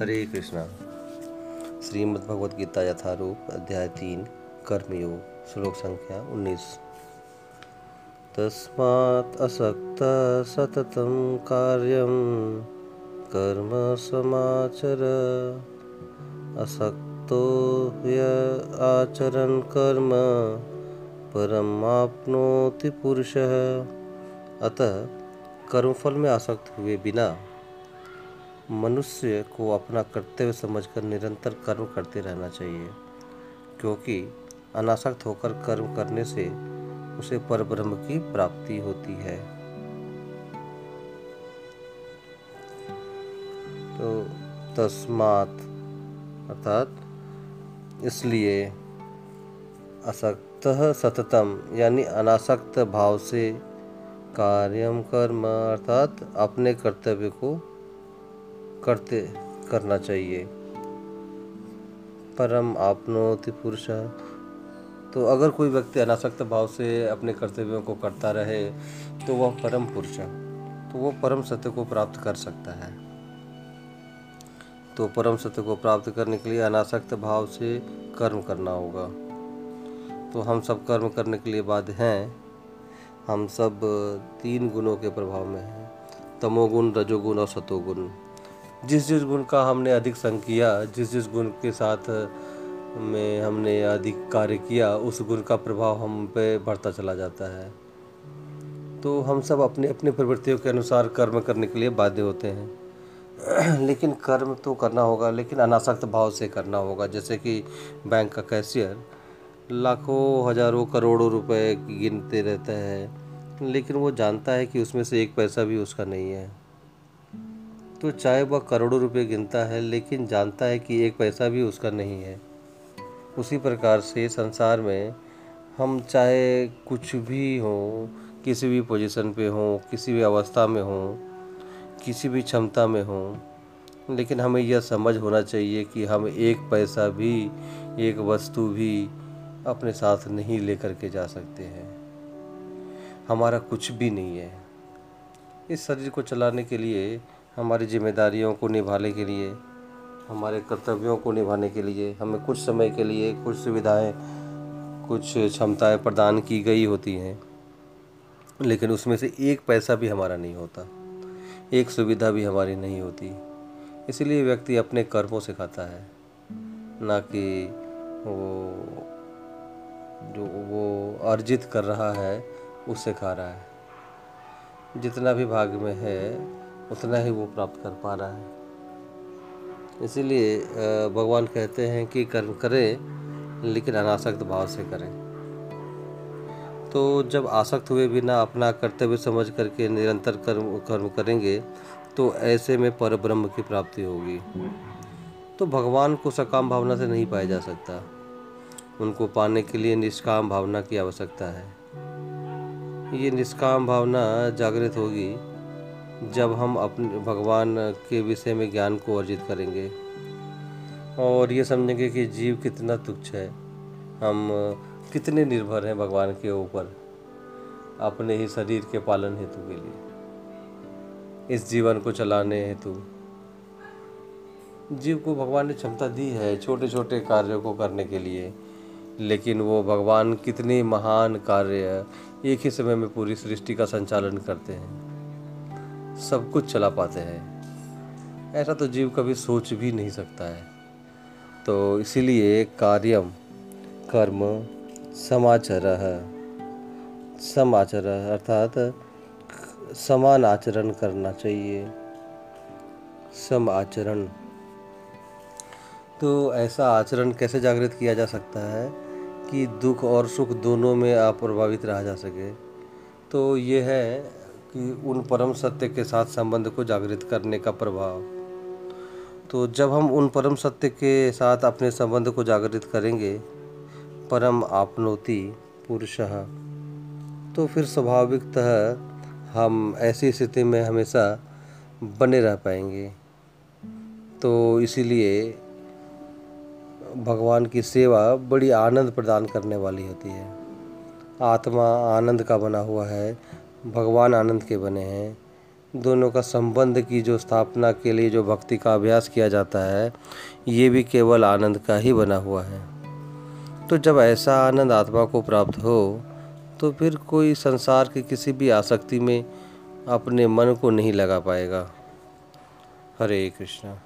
हरे कृष्णा। श्रीमद् भगवद गीता यथारूप अध्याय तीन, कर्मयोग, श्लोक संख्या उन्नीस। तस्मात् असक्त कार्यं, कर्म समाचर। असक्तो य आचरन् कर्म परम आपनोति पुरुषः। अतः कर्मफल में आसक्त हुए बिना मनुष्य को अपना कर्तव्य समझकर निरंतर कर्म करते रहना चाहिए, क्योंकि अनासक्त होकर कर्म करने से उसे परब्रह्म की प्राप्ति होती है। तो तस्मात, अर्थात इसलिए असक्त सततम, यानी अनासक्त भाव से कार्यम कर्म, अर्थात अपने कर्तव्य को करते, करना चाहिए। परम आपनोति पुरुष तो अगर कोई व्यक्ति अनासक्त भाव से अपने कर्तव्यों को करता रहे तो वह परम पुरुष तो वह परम सत्य को प्राप्त कर सकता है। तो परम सत्य को प्राप्त करने के लिए अनासक्त भाव से कर्म करना होगा। तो हम सब कर्म करने के लिए बाध्य हैं। हम सब तीन गुणों के प्रभाव में हैं। तमोगुण, रजोगुण और सतोगुण। जिस जिस गुण का हमने अधिक संग किया, जिस जिस गुण के साथ, में हमने अधिक कार्य किया, उस गुण का प्रभाव हम पे बढ़ता चला जाता है। तो हम सब अपने अपने प्रवृत्तियों के अनुसार कर्म करने के लिए बाध्य होते हैं। लेकिन कर्म तो करना होगा, लेकिन अनासक्त भाव से करना होगा। जैसे कि बैंक का कैशियर, लाखों, हज़ारों, करोड़ों रुपए गिनते रहता है, लेकिन वो जानता है कि उसमें से एक पैसा भी उसका नहीं है। तो चाहे वह करोड़ों रुपए गिनता है, लेकिन जानता है कि एक पैसा भी उसका नहीं है। उसी प्रकार से संसार में हम चाहे कुछ भी हो, किसी भी पोजीशन पे हो, किसी भी अवस्था में हो, किसी भी क्षमता में हो, लेकिन हमें यह समझ होना चाहिए कि हम एक पैसा भी, एक वस्तु भी अपने साथ नहीं लेकर के जा सकते हैं। हमारा कुछ भी नहीं है। इस शरीर को चलाने के लिए हमारी जिम्मेदारियों को निभाने के लिए, हमारे कर्तव्यों को निभाने के लिए, हमें कुछ समय के लिए कुछ सुविधाएँ, कुछ क्षमताएँ प्रदान की गई होती हैं। लेकिन उसमें से एक पैसा भी हमारा नहीं होता। एक सुविधा भी हमारी नहीं होती। इसलिए व्यक्ति अपने कर्मों से खाता है। ना कि वो, जो वो अर्जित कर रहा है, उससे खा रहा है। जितना भी भाग में है उतना ही वो प्राप्त कर पा रहा है। इसीलिए भगवान कहते हैं कि कर्म करें, लेकिन अनासक्त भाव से करें। तो जब आसक्त हुए बिना अपना कर्तव्य समझ करके निरंतर कर्म कर्म करेंगे तो ऐसे में पर ब्रह्म की प्राप्ति होगी। तो भगवान को सकाम भावना से नहीं पाया जा सकता। उनको पाने के लिए निष्काम भावना की आवश्यकता है। ये निष्काम भावना जागृत होगी जब हम अपने भगवान के विषय में ज्ञान को अर्जित करेंगे। और ये समझेंगे कि जीव कितना तुच्छ है। हम कितने निर्भर हैं भगवान के ऊपर अपने ही शरीर के पालन हेतु के लिए। इस जीवन को चलाने हेतु। जीव को भगवान ने क्षमता दी है छोटे छोटे कार्यों को करने के लिए। लेकिन वो भगवान कितने महान कार्य एक ही समय में पूरी सृष्टि का संचालन करते हैं। सब कुछ चला पाते हैं। ऐसा तो जीव कभी सोच भी नहीं सकता है। तो इसीलिए कार्यम, कर्म, समाचार समाचार अर्थात समान आचरण करना चाहिए। सम आचरण। तो ऐसा आचरण कैसे जागृत किया जा सकता है कि दुख और सुख दोनों में आप प्रभावित रहा जा सके? तो ये है कि उन परम सत्य के साथ संबंध को जागृत करने का प्रभाव। तो जब हम उन परम सत्य के साथ अपने संबंध को जागृत करेंगे, परम आपनोति पुरुष तो फिर स्वाभाविकतः हम ऐसी स्थिति में हमेशा बने रह पाएँगे। तो इसीलिए भगवान की सेवा बड़ी आनंद प्रदान करने वाली होती है। आत्मा आनंद का बना हुआ है। भगवान आनंद के बने हैं। दोनों का संबंध की जो स्थापना के लिए जो भक्ति का अभ्यास किया जाता है, ये भी केवल आनंद का ही बना हुआ है। तो जब ऐसा आनंद आत्मा को प्राप्त हो तो फिर कोई संसार की किसी भी आसक्ति में अपने मन को नहीं लगा पाएगा। हरे कृष्णा।